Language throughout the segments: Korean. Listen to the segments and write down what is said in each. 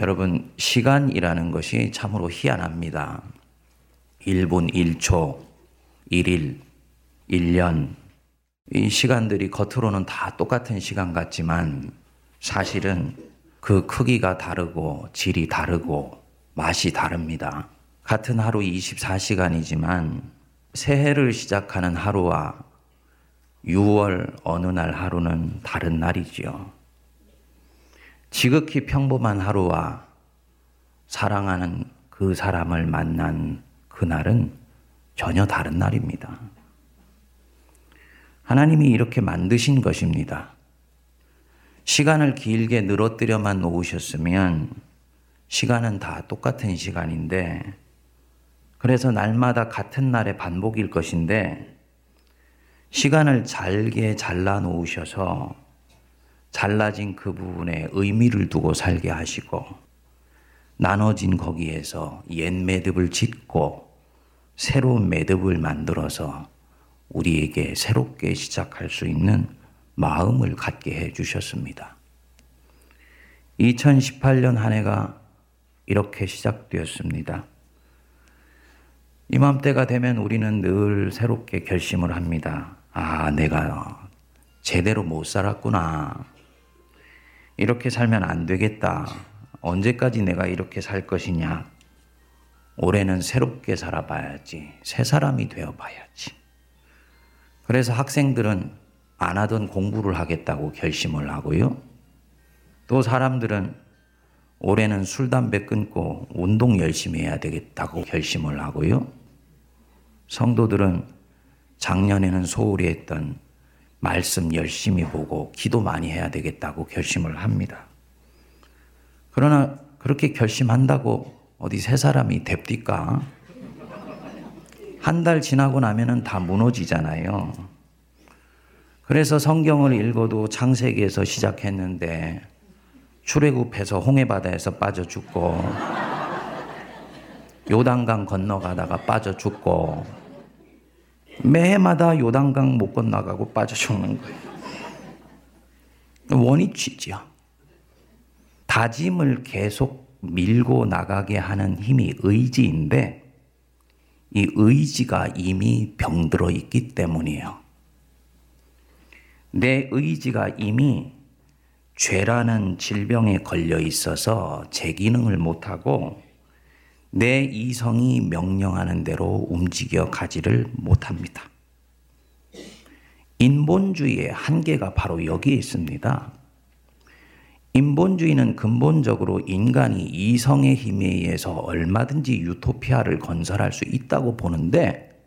여러분, 시간이라는 것이 참으로 희한합니다. 1분 1초, 1일, 1년. 이 시간들이 겉으로는 다 똑같은 시간 같지만 사실은 그 크기가 다르고 질이 다르고 맛이 다릅니다. 같은 하루 24시간이지만 새해를 시작하는 하루와 6월 어느 날 하루는 다른 날이지요. 지극히 평범한 하루와 사랑하는 그 사람을 만난 그날은 전혀 다른 날입니다. 하나님이 이렇게 만드신 것입니다. 시간을 길게 늘어뜨려만 놓으셨으면 시간은 다 똑같은 시간인데 그래서 날마다 같은 날의 반복일 것인데 시간을 잘게 잘라 놓으셔서 잘라진 그 부분에 의미를 두고 살게 하시고 나눠진 거기에서 옛 매듭을 짓고 새로운 매듭을 만들어서 우리에게 새롭게 시작할 수 있는 마음을 갖게 해 주셨습니다. 2018년 한 해가 이렇게 시작되었습니다. 이맘때가 되면 우리는 늘 새롭게 결심을 합니다. 아, 내가 제대로 못 살았구나. 이렇게 살면 안 되겠다. 언제까지 내가 이렇게 살 것이냐? 올해는 새롭게 살아봐야지. 새 사람이 되어봐야지. 그래서 학생들은 안 하던 공부를 하겠다고 결심을 하고요. 또 사람들은 올해는 술, 담배 끊고 운동 열심히 해야 되겠다고 결심을 하고요. 성도들은 작년에는 소홀히 했던 말씀 열심히 보고 기도 많이 해야 되겠다고 결심을 합니다. 그러나 그렇게 결심한다고 어디 세 사람이 됩니까? 한 달 지나고 나면은 다 무너지잖아요. 그래서 성경을 읽어도 창세기에서 시작했는데 출애굽해서 홍해바다에서 빠져 죽고 요단강 건너가다가 빠져 죽고 매해마다 요단강 못 건너가고 빠져 죽는 거예요. 원위치죠. 다짐을 계속 밀고 나가게 하는 힘이 의지인데 이 의지가 이미 병들어 있기 때문이에요. 내 의지가 이미 죄라는 질병에 걸려 있어서 제 기능을 못하고 내 이성이 명령하는 대로 움직여 가지를 못합니다. 인본주의의 한계가 바로 여기에 있습니다. 인본주의는 근본적으로 인간이 이성의 힘에 의해서 얼마든지 유토피아를 건설할 수 있다고 보는데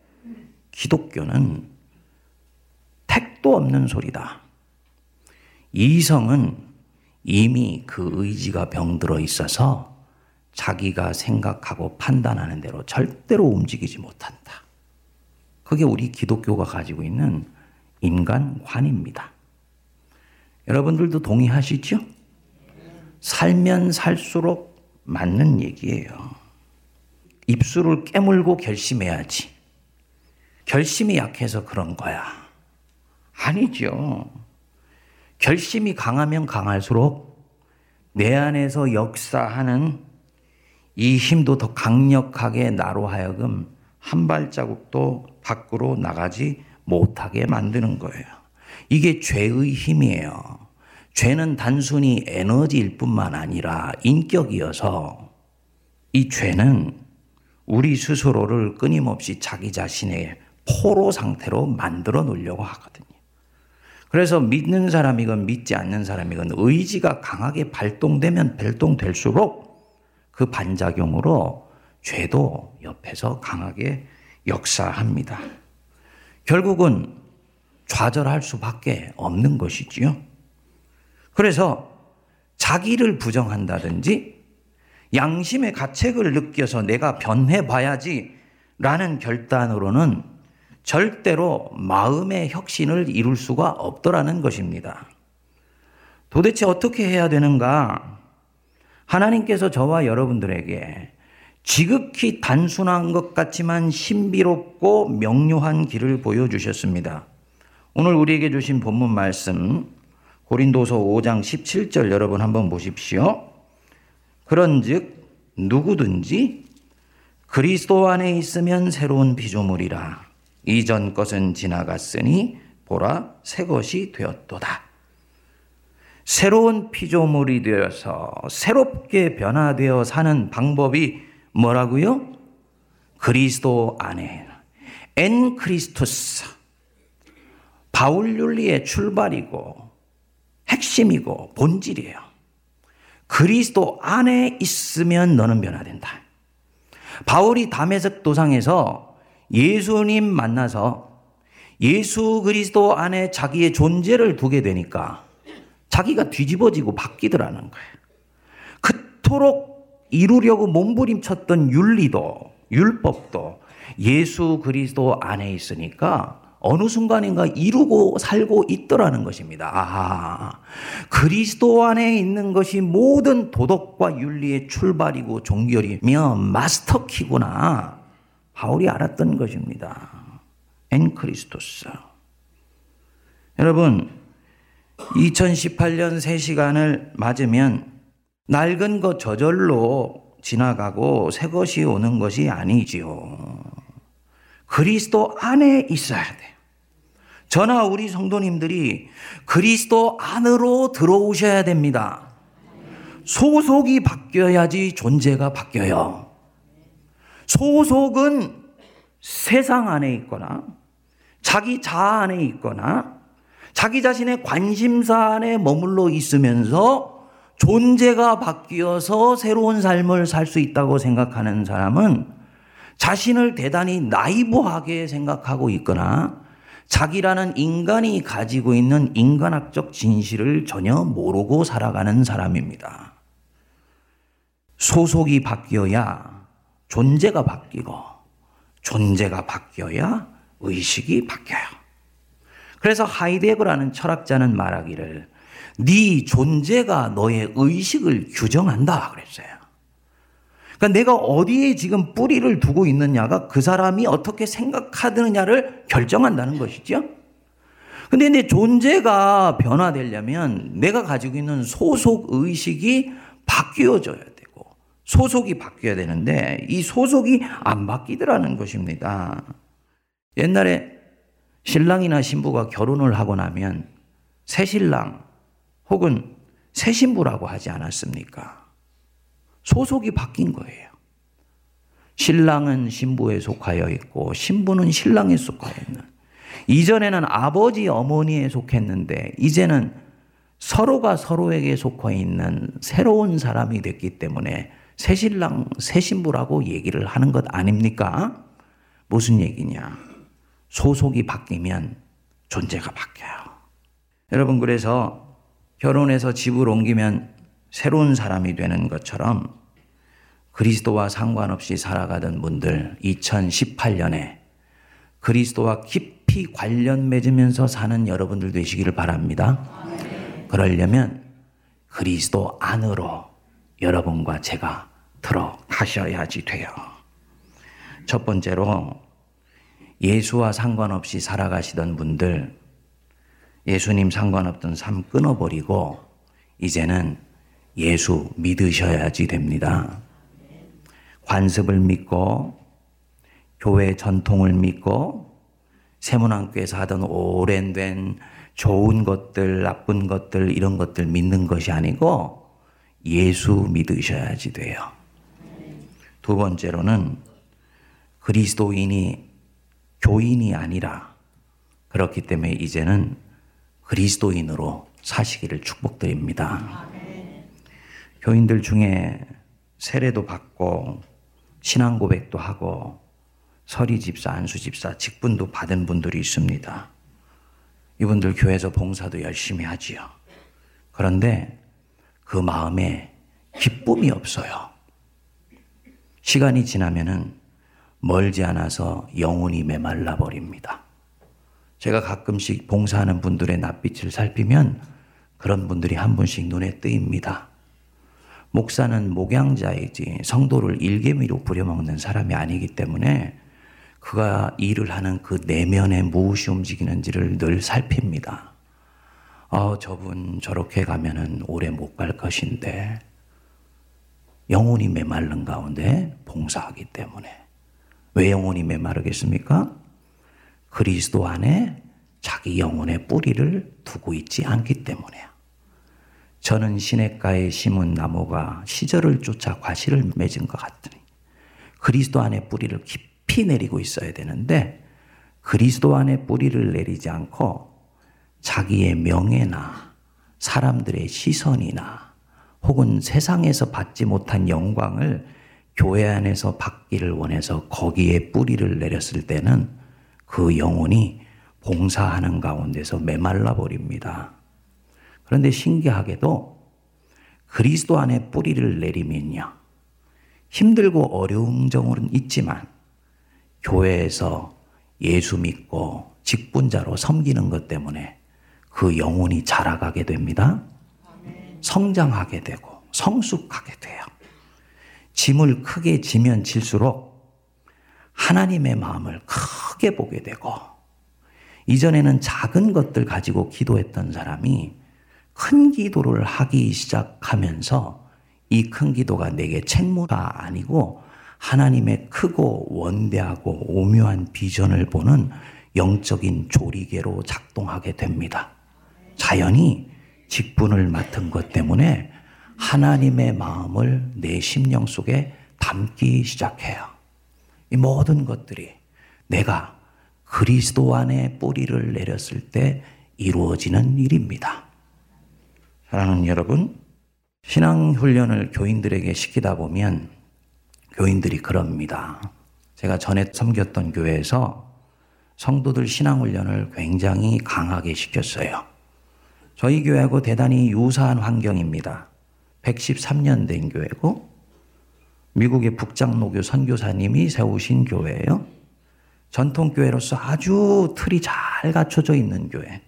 기독교는 택도 없는 소리다. 이성은 이미 그 의지가 병들어 있어서 자기가 생각하고 판단하는 대로 절대로 움직이지 못한다. 그게 우리 기독교가 가지고 있는 인간관입니다. 여러분들도 동의하시죠? 살면 살수록 맞는 얘기예요. 입술을 깨물고 결심해야지. 결심이 약해서 그런 거야. 아니죠. 결심이 강하면 강할수록 내 안에서 역사하는 이 힘도 더 강력하게 나로 하여금 한 발자국도 밖으로 나가지 못하게 만드는 거예요. 이게 죄의 힘이에요. 죄는 단순히 에너지일 뿐만 아니라 인격이어서 이 죄는 우리 스스로를 끊임없이 자기 자신의 포로 상태로 만들어 놓으려고 하거든요. 그래서 믿는 사람이건 믿지 않는 사람이건 의지가 강하게 발동되면 발동될수록 그 반작용으로 죄도 옆에서 강하게 역사합니다. 결국은 좌절할 수밖에 없는 것이지요. 그래서 자기를 부정한다든지 양심의 가책을 느껴서 내가 변해 봐야지 라는 결단으로는 절대로 마음의 혁신을 이룰 수가 없더라는 것입니다. 도대체 어떻게 해야 되는가? 하나님께서 저와 여러분들에게 지극히 단순한 것 같지만 신비롭고 명료한 길을 보여주셨습니다. 오늘 우리에게 주신 본문 말씀 고린도서 5장 17절 여러분 한번 보십시오. 그런 즉 누구든지 그리스도 안에 있으면 새로운 피조물이라 이전 것은 지나갔으니 보라 새 것이 되었도다. 새로운 피조물이 되어서 새롭게 변화되어 사는 방법이 뭐라고요? 그리스도 안에 엔 크리스토스 바울 윤리의 출발이고 핵심이고 본질이에요. 그리스도 안에 있으면 너는 변화된다. 바울이 담에색 도상에서 예수님 만나서 예수 그리스도 안에 자기의 존재를 두게 되니까 자기가 뒤집어지고 바뀌더라는 거예요. 그토록 이루려고 몸부림쳤던 윤리도 율법도 예수 그리스도 안에 있으니까 어느 순간인가 이루고 살고 있더라는 것입니다. 아, 그리스도 안에 있는 것이 모든 도덕과 윤리의 출발이고 종결이며 마스터키구나. 바울이 알았던 것입니다. 엔 크리스토스. 여러분, 2018년 새 시간을 맞으면 낡은 것 저절로 지나가고 새 것이 오는 것이 아니지요. 그리스도 안에 있어야 돼. 저나 우리 성도님들이 그리스도 안으로 들어오셔야 됩니다. 소속이 바뀌어야지 존재가 바뀌어요. 소속은 세상 안에 있거나 자기 자아 안에 있거나 자기 자신의 관심사 안에 머물러 있으면서 존재가 바뀌어서 새로운 삶을 살 수 있다고 생각하는 사람은 자신을 대단히 나이브하게 생각하고 있거나 자기라는 인간이 가지고 있는 인간학적 진실을 전혀 모르고 살아가는 사람입니다. 소속이 바뀌어야 존재가 바뀌고 존재가 바뀌어야 의식이 바뀌어요. 그래서 하이데거라는 철학자는 말하기를 네 존재가 너의 의식을 규정한다 그랬어요. 그러니까 내가 어디에 지금 뿌리를 두고 있느냐가 그 사람이 어떻게 생각하느냐를 결정한다는 것이죠. 근데 내 존재가 변화되려면 내가 가지고 있는 소속 의식이 바뀌어져야 되고 소속이 바뀌어야 되는데 이 소속이 안 바뀌더라는 것입니다. 옛날에 신랑이나 신부가 결혼을 하고 나면 새 신랑 혹은 새 신부라고 하지 않았습니까? 소속이 바뀐 거예요. 신랑은 신부에 속하여 있고 신부는 신랑에 속하여 있는. 이전에는 아버지 어머니에 속했는데 이제는 서로가 서로에게 속해 있는 새로운 사람이 됐기 때문에 새 신랑, 새 신부라고 얘기를 하는 것 아닙니까? 무슨 얘기냐? 소속이 바뀌면 존재가 바뀌어요. 여러분, 그래서 결혼해서 집을 옮기면 새로운 사람이 되는 것처럼 그리스도와 상관없이 살아가던 분들 2018년에 그리스도와 깊이 관련 맺으면서 사는 여러분들 되시기를 바랍니다. 그러려면 그리스도 안으로 여러분과 제가 들어가셔야지 돼요. 첫 번째로 예수와 상관없이 살아가시던 분들 예수님 상관없던 삶 끊어버리고 이제는 예수 믿으셔야지 됩니다. 관습을 믿고 교회 전통을 믿고 세문안교에서 하던 오랜된 좋은 것들, 나쁜 것들, 이런 것들 믿는 것이 아니고 예수 믿으셔야지 돼요. 두 번째로는 그리스도인이 교인이 아니라 그렇기 때문에 이제는 그리스도인으로 사시기를 축복드립니다. 교인들 중에 세례도 받고 신앙 고백도 하고 서리 집사, 안수 집사, 직분도 받은 분들이 있습니다. 이분들 교회에서 봉사도 열심히 하지요. 그런데 그 마음에 기쁨이 없어요. 시간이 지나면은 멀지 않아서 영혼이 메말라 버립니다. 제가 가끔씩 봉사하는 분들의 낯빛을 살피면 그런 분들이 한 분씩 눈에 뜨입니다. 목사는 목양자이지 성도를 일개미로 부려먹는 사람이 아니기 때문에 그가 일을 하는 그 내면에 무엇이 움직이는지를 늘 살핍니다. 어, 저분 저렇게 가면은 오래 못 갈 것인데 영혼이 메말른 가운데 봉사하기 때문에. 왜 영혼이 메마르겠습니까? 그리스도 안에 자기 영혼의 뿌리를 두고 있지 않기 때문에요. 저는 시냇가에 심은 나무가 시절을 쫓아 과실을 맺은 것 같으니 그리스도 안에 뿌리를 깊이 내리고 있어야 되는데 그리스도 안에 뿌리를 내리지 않고 자기의 명예나 사람들의 시선이나 혹은 세상에서 받지 못한 영광을 교회 안에서 받기를 원해서 거기에 뿌리를 내렸을 때는 그 영혼이 봉사하는 가운데서 메말라 버립니다. 그런데 신기하게도 그리스도 안에 뿌리를 내리면요. 힘들고 어려운 점은 있지만 교회에서 예수 믿고 직분자로 섬기는 것 때문에 그 영혼이 자라가게 됩니다. 성장하게 되고 성숙하게 돼요. 짐을 크게 지면 질수록 하나님의 마음을 크게 보게 되고 이전에는 작은 것들 가지고 기도했던 사람이 큰 기도를 하기 시작하면서 이 큰 기도가 내게 책무가 아니고 하나님의 크고 원대하고 오묘한 비전을 보는 영적인 조리개로 작동하게 됩니다. 자연히 직분을 맡은 것 때문에 하나님의 마음을 내 심령 속에 담기 시작해요. 이 모든 것들이 내가 그리스도 안에 뿌리를 내렸을 때 이루어지는 일입니다. 사랑하는 여러분, 신앙훈련을 교인들에게 시키다 보면 교인들이 그럽니다. 제가 전에 섬겼던 교회에서 성도들 신앙훈련을 굉장히 강하게 시켰어요. 저희 교회하고 대단히 유사한 환경입니다. 113년 된 교회고 미국의 북장로교 선교사님이 세우신 교회예요. 전통교회로서 아주 틀이 잘 갖춰져 있는 교회.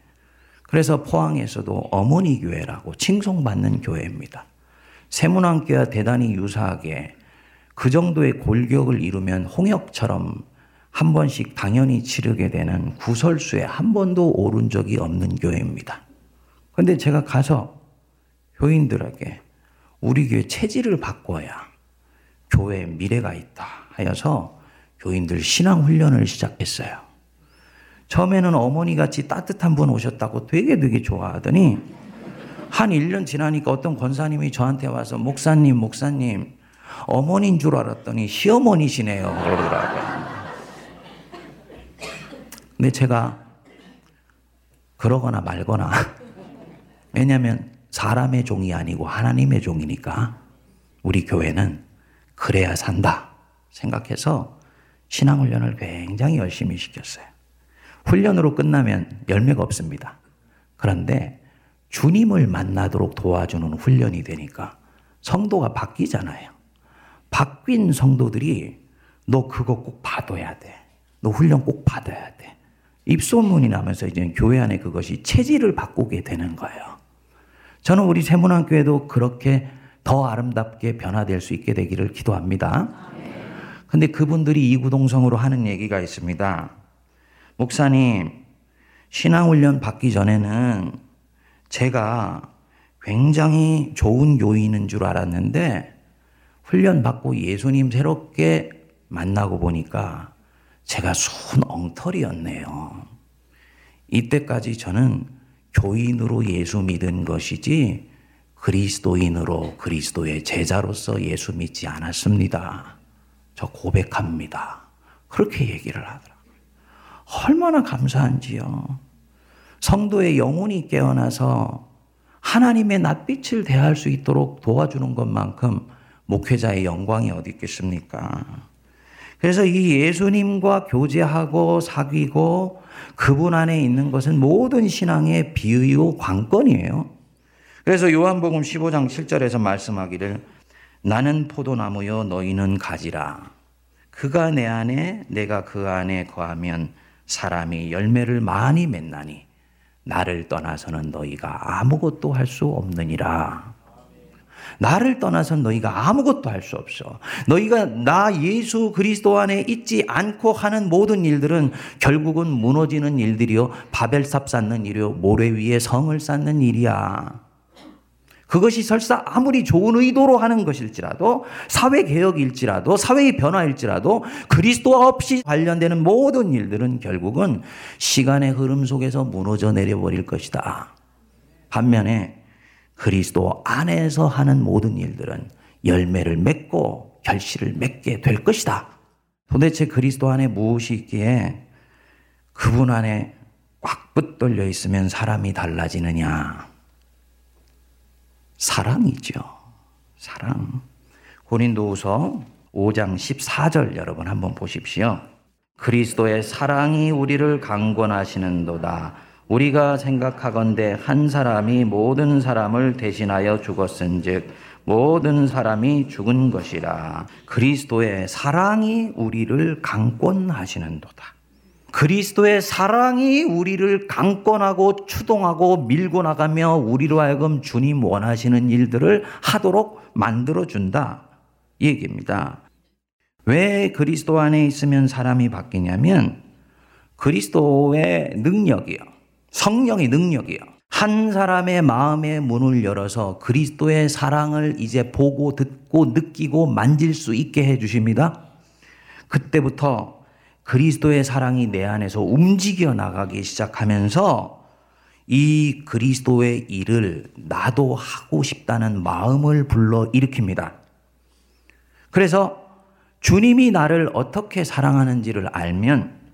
그래서 포항에서도 어머니 교회라고 칭송받는 교회입니다. 세문안교와 대단히 유사하게 그 정도의 골격을 이루면 홍역처럼 한 번씩 당연히 치르게 되는 구설수에 한 번도 오른 적이 없는 교회입니다. 그런데 제가 가서 교인들에게 우리 교회 체질을 바꿔야 교회에 미래가 있다 하여서 교인들 신앙 훈련을 시작했어요. 처음에는 어머니 같이 따뜻한 분 오셨다고 되게 되게 좋아하더니 한 1년 지나니까 어떤 권사님이 저한테 와서 목사님, 목사님, 어머니인 줄 알았더니 시어머니시네요. 그러더라고요. 근데 제가 그러거나 말거나 왜냐하면 사람의 종이 아니고 하나님의 종이니까 우리 교회는 그래야 산다 생각해서 신앙훈련을 굉장히 열심히 시켰어요. 훈련으로 끝나면 열매가 없습니다. 그런데 주님을 만나도록 도와주는 훈련이 되니까 성도가 바뀌잖아요. 바뀐 성도들이 너 그거 꼭 받아야 돼. 너 훈련 꼭 받아야 돼. 입소문이 나면서 이제 교회 안에 그것이 체질을 바꾸게 되는 거예요. 저는 우리 세문안교회도 그렇게 더 아름답게 변화될 수 있게 되기를 기도합니다. 근데 그분들이 이구동성으로 하는 얘기가 있습니다. 목사님, 신앙훈련 받기 전에는 제가 굉장히 좋은 교인인 줄 알았는데 훈련 받고 예수님 새롭게 만나고 보니까 제가 순 엉터리였네요. 이때까지 저는 교인으로 예수 믿은 것이지 그리스도인으로 그리스도의 제자로서 예수 믿지 않았습니다. 저 고백합니다. 그렇게 얘기를 하더라고요. 얼마나 감사한지요. 성도의 영혼이 깨어나서 하나님의 낯빛을 대할 수 있도록 도와주는 것만큼 목회자의 영광이 어디 있겠습니까? 그래서 이 예수님과 교제하고 사귀고 그분 안에 있는 것은 모든 신앙의 비의요 관건이에요. 그래서 요한복음 15장 7절에서 말씀하기를 나는 포도나무요 너희는 가지라. 그가 내 안에 내가 그 안에 거하면 사람이 열매를 많이 맺나니 나를 떠나서는 너희가 아무것도 할 수 없느니라. 나를 떠나선 너희가 아무것도 할 수 없어. 너희가 나 예수 그리스도 안에 있지 않고 하는 모든 일들은 결국은 무너지는 일들이요. 바벨삽 쌓는 일이요. 모래 위에 성을 쌓는 일이야. 그것이 설사 아무리 좋은 의도로 하는 것일지라도 사회 개혁일지라도 사회의 변화일지라도 그리스도 없이 관련되는 모든 일들은 결국은 시간의 흐름 속에서 무너져 내려버릴 것이다. 반면에 그리스도 안에서 하는 모든 일들은 열매를 맺고 결실을 맺게 될 것이다. 도대체 그리스도 안에 무엇이 있기에 그분 안에 꽉 붙들려 있으면 사람이 달라지느냐? 사랑이죠. 사랑. 고린도후서 5장 14절 여러분 한번 보십시오. 그리스도의 사랑이 우리를 강권하시는도다. 우리가 생각하건대 한 사람이 모든 사람을 대신하여 죽었은즉 모든 사람이 죽은 것이라. 그리스도의 사랑이 우리를 강권하시는도다. 그리스도의 사랑이 우리를 강권하고 추동하고 밀고 나가며 우리로 하여금 주님 원하시는 일들을 하도록 만들어 준다. 이 얘기입니다. 왜 그리스도 안에 있으면 사람이 바뀌냐면 그리스도의 능력이요. 성령의 능력이요. 한 사람의 마음의 문을 열어서 그리스도의 사랑을 이제 보고 듣고 느끼고 만질 수 있게 해 주십니다. 그때부터 그리스도의 사랑이 내 안에서 움직여 나가기 시작하면서 이 그리스도의 일을 나도 하고 싶다는 마음을 불러 일으킵니다. 그래서 주님이 나를 어떻게 사랑하는지를 알면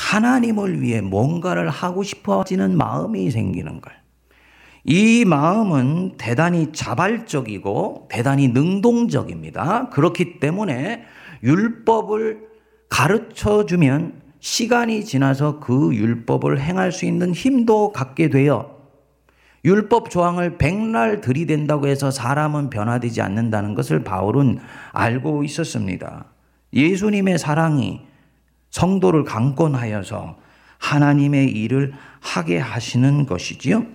하나님을 위해 뭔가를 하고 싶어지는 마음이 생기는 걸. 이 마음은 대단히 자발적이고 대단히 능동적입니다. 그렇기 때문에 율법을 가르쳐 주면 시간이 지나서 그 율법을 행할 수 있는 힘도 갖게 되어 율법 조항을 백날 들이댄다고 해서 사람은 변화되지 않는다는 것을 바울은 알고 있었습니다. 예수님의 사랑이 성도를 강권하여서 하나님의 일을 하게 하시는 것이지요.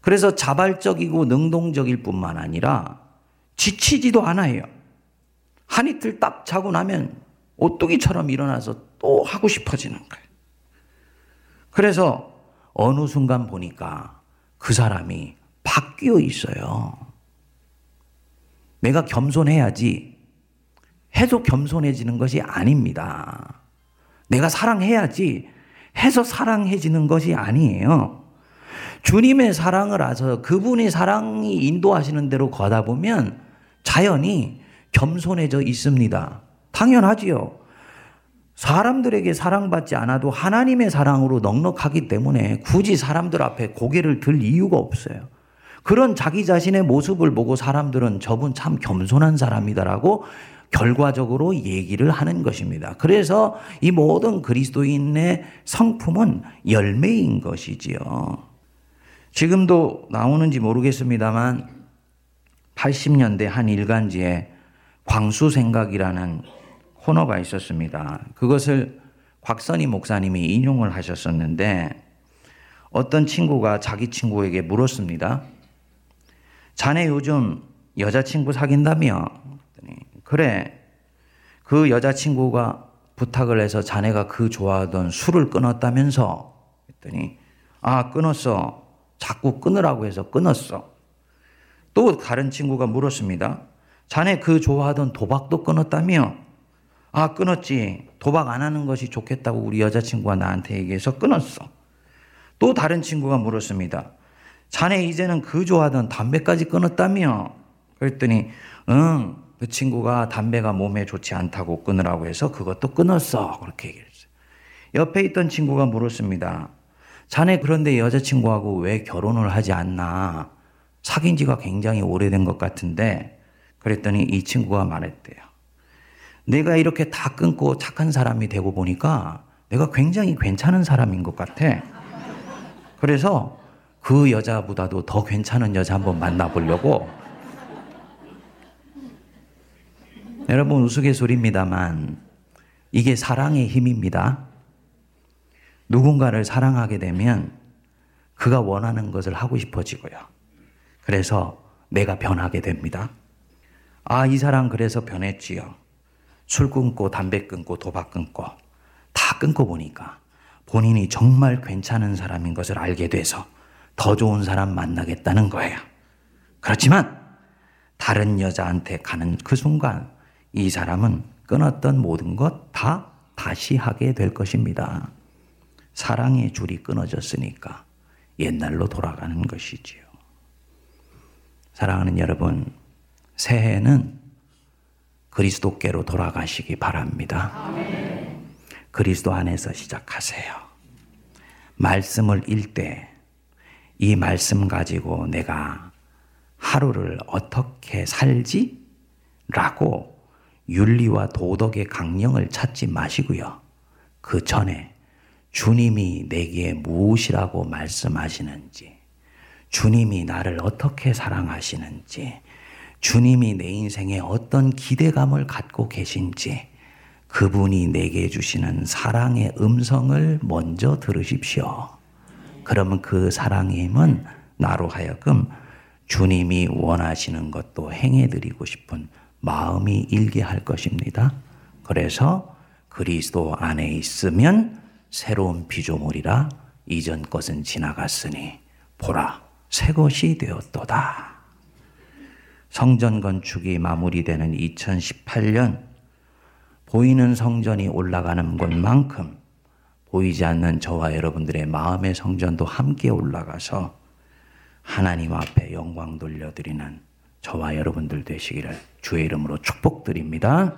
그래서 자발적이고 능동적일 뿐만 아니라 지치지도 않아요. 한 이틀 딱 자고 나면 오뚜기처럼 일어나서 또 하고 싶어지는 거예요. 그래서 어느 순간 보니까 그 사람이 바뀌어 있어요. 내가 겸손해야지 해도 겸손해지는 것이 아닙니다. 내가 사랑해야지 해서 사랑해지는 것이 아니에요. 주님의 사랑을 알아서 그분의 사랑이 인도하시는 대로 걷다 보면 자연히 겸손해져 있습니다. 당연하지요. 사람들에게 사랑받지 않아도 하나님의 사랑으로 넉넉하기 때문에 굳이 사람들 앞에 고개를 들 이유가 없어요. 그런 자기 자신의 모습을 보고 사람들은 저분 참 겸손한 사람이다라고 결과적으로 얘기를 하는 것입니다. 그래서 이 모든 그리스도인의 성품은 열매인 것이지요. 지금도 나오는지 모르겠습니다만 80년대 한 일간지에 광수 생각이라는 코너가 있었습니다. 그것을 곽선희 목사님이 인용을 하셨었는데 어떤 친구가 자기 친구에게 물었습니다. 자네 요즘 여자친구 사귄다며? 그래. 그 여자친구가 부탁을 해서 자네가 그 좋아하던 술을 끊었다면서? 했더니, 아, 끊었어. 자꾸 끊으라고 해서 끊었어. 또 다른 친구가 물었습니다. 자네 그 좋아하던 도박도 끊었다며? 아, 끊었지. 도박 안 하는 것이 좋겠다고 우리 여자친구가 나한테 얘기해서 끊었어. 또 다른 친구가 물었습니다. 자네 이제는 그 좋아하던 담배까지 끊었다며? 그랬더니, 응, 그 친구가 담배가 몸에 좋지 않다고 끊으라고 해서 그것도 끊었어. 그렇게 얘기했어요. 옆에 있던 친구가 물었습니다. 자네 그런데 여자친구하고 왜 결혼을 하지 않나? 사귄 지가 굉장히 오래된 것 같은데, 그랬더니 이 친구가 말했대요. 내가 이렇게 다 끊고 착한 사람이 되고 보니까 내가 굉장히 괜찮은 사람인 것 같아. 그래서 그 여자보다도 더 괜찮은 여자 한번 만나보려고. 여러분 우스갯소리입니다만 이게 사랑의 힘입니다. 누군가를 사랑하게 되면 그가 원하는 것을 하고 싶어지고요. 그래서 내가 변하게 됩니다. 아, 이 사람 그래서 변했지요. 술 끊고 담배 끊고 도박 끊고 다 끊고 보니까 본인이 정말 괜찮은 사람인 것을 알게 돼서 더 좋은 사람 만나겠다는 거예요. 그렇지만 다른 여자한테 가는 그 순간 이 사람은 끊었던 모든 것 다 다시 하게 될 것입니다. 사랑의 줄이 끊어졌으니까 옛날로 돌아가는 것이지요. 사랑하는 여러분, 새해는 그리스도께로 돌아가시기 바랍니다. 그리스도 안에서 시작하세요. 말씀을 읽되 이 말씀 가지고 내가 하루를 어떻게 살지? 라고 윤리와 도덕의 강령을 찾지 마시고요. 그 전에 주님이 내게 무엇이라고 말씀하시는지, 주님이 나를 어떻게 사랑하시는지, 주님이 내 인생에 어떤 기대감을 갖고 계신지, 그분이 내게 주시는 사랑의 음성을 먼저 들으십시오. 그러면 그 사랑의 힘은 나로 하여금 주님이 원하시는 것도 행해드리고 싶은 마음이 일게 할 것입니다. 그래서 그리스도 안에 있으면 새로운 피조물이라 이전 것은 지나갔으니 보라 새 것이 되었도다. 성전 건축이 마무리되는 2018년 보이는 성전이 올라가는 것만큼 보이지 않는 저와 여러분들의 마음의 성전도 함께 올라가서 하나님 앞에 영광 돌려드리는 저와 여러분들 되시기를 주의 이름으로 축복드립니다.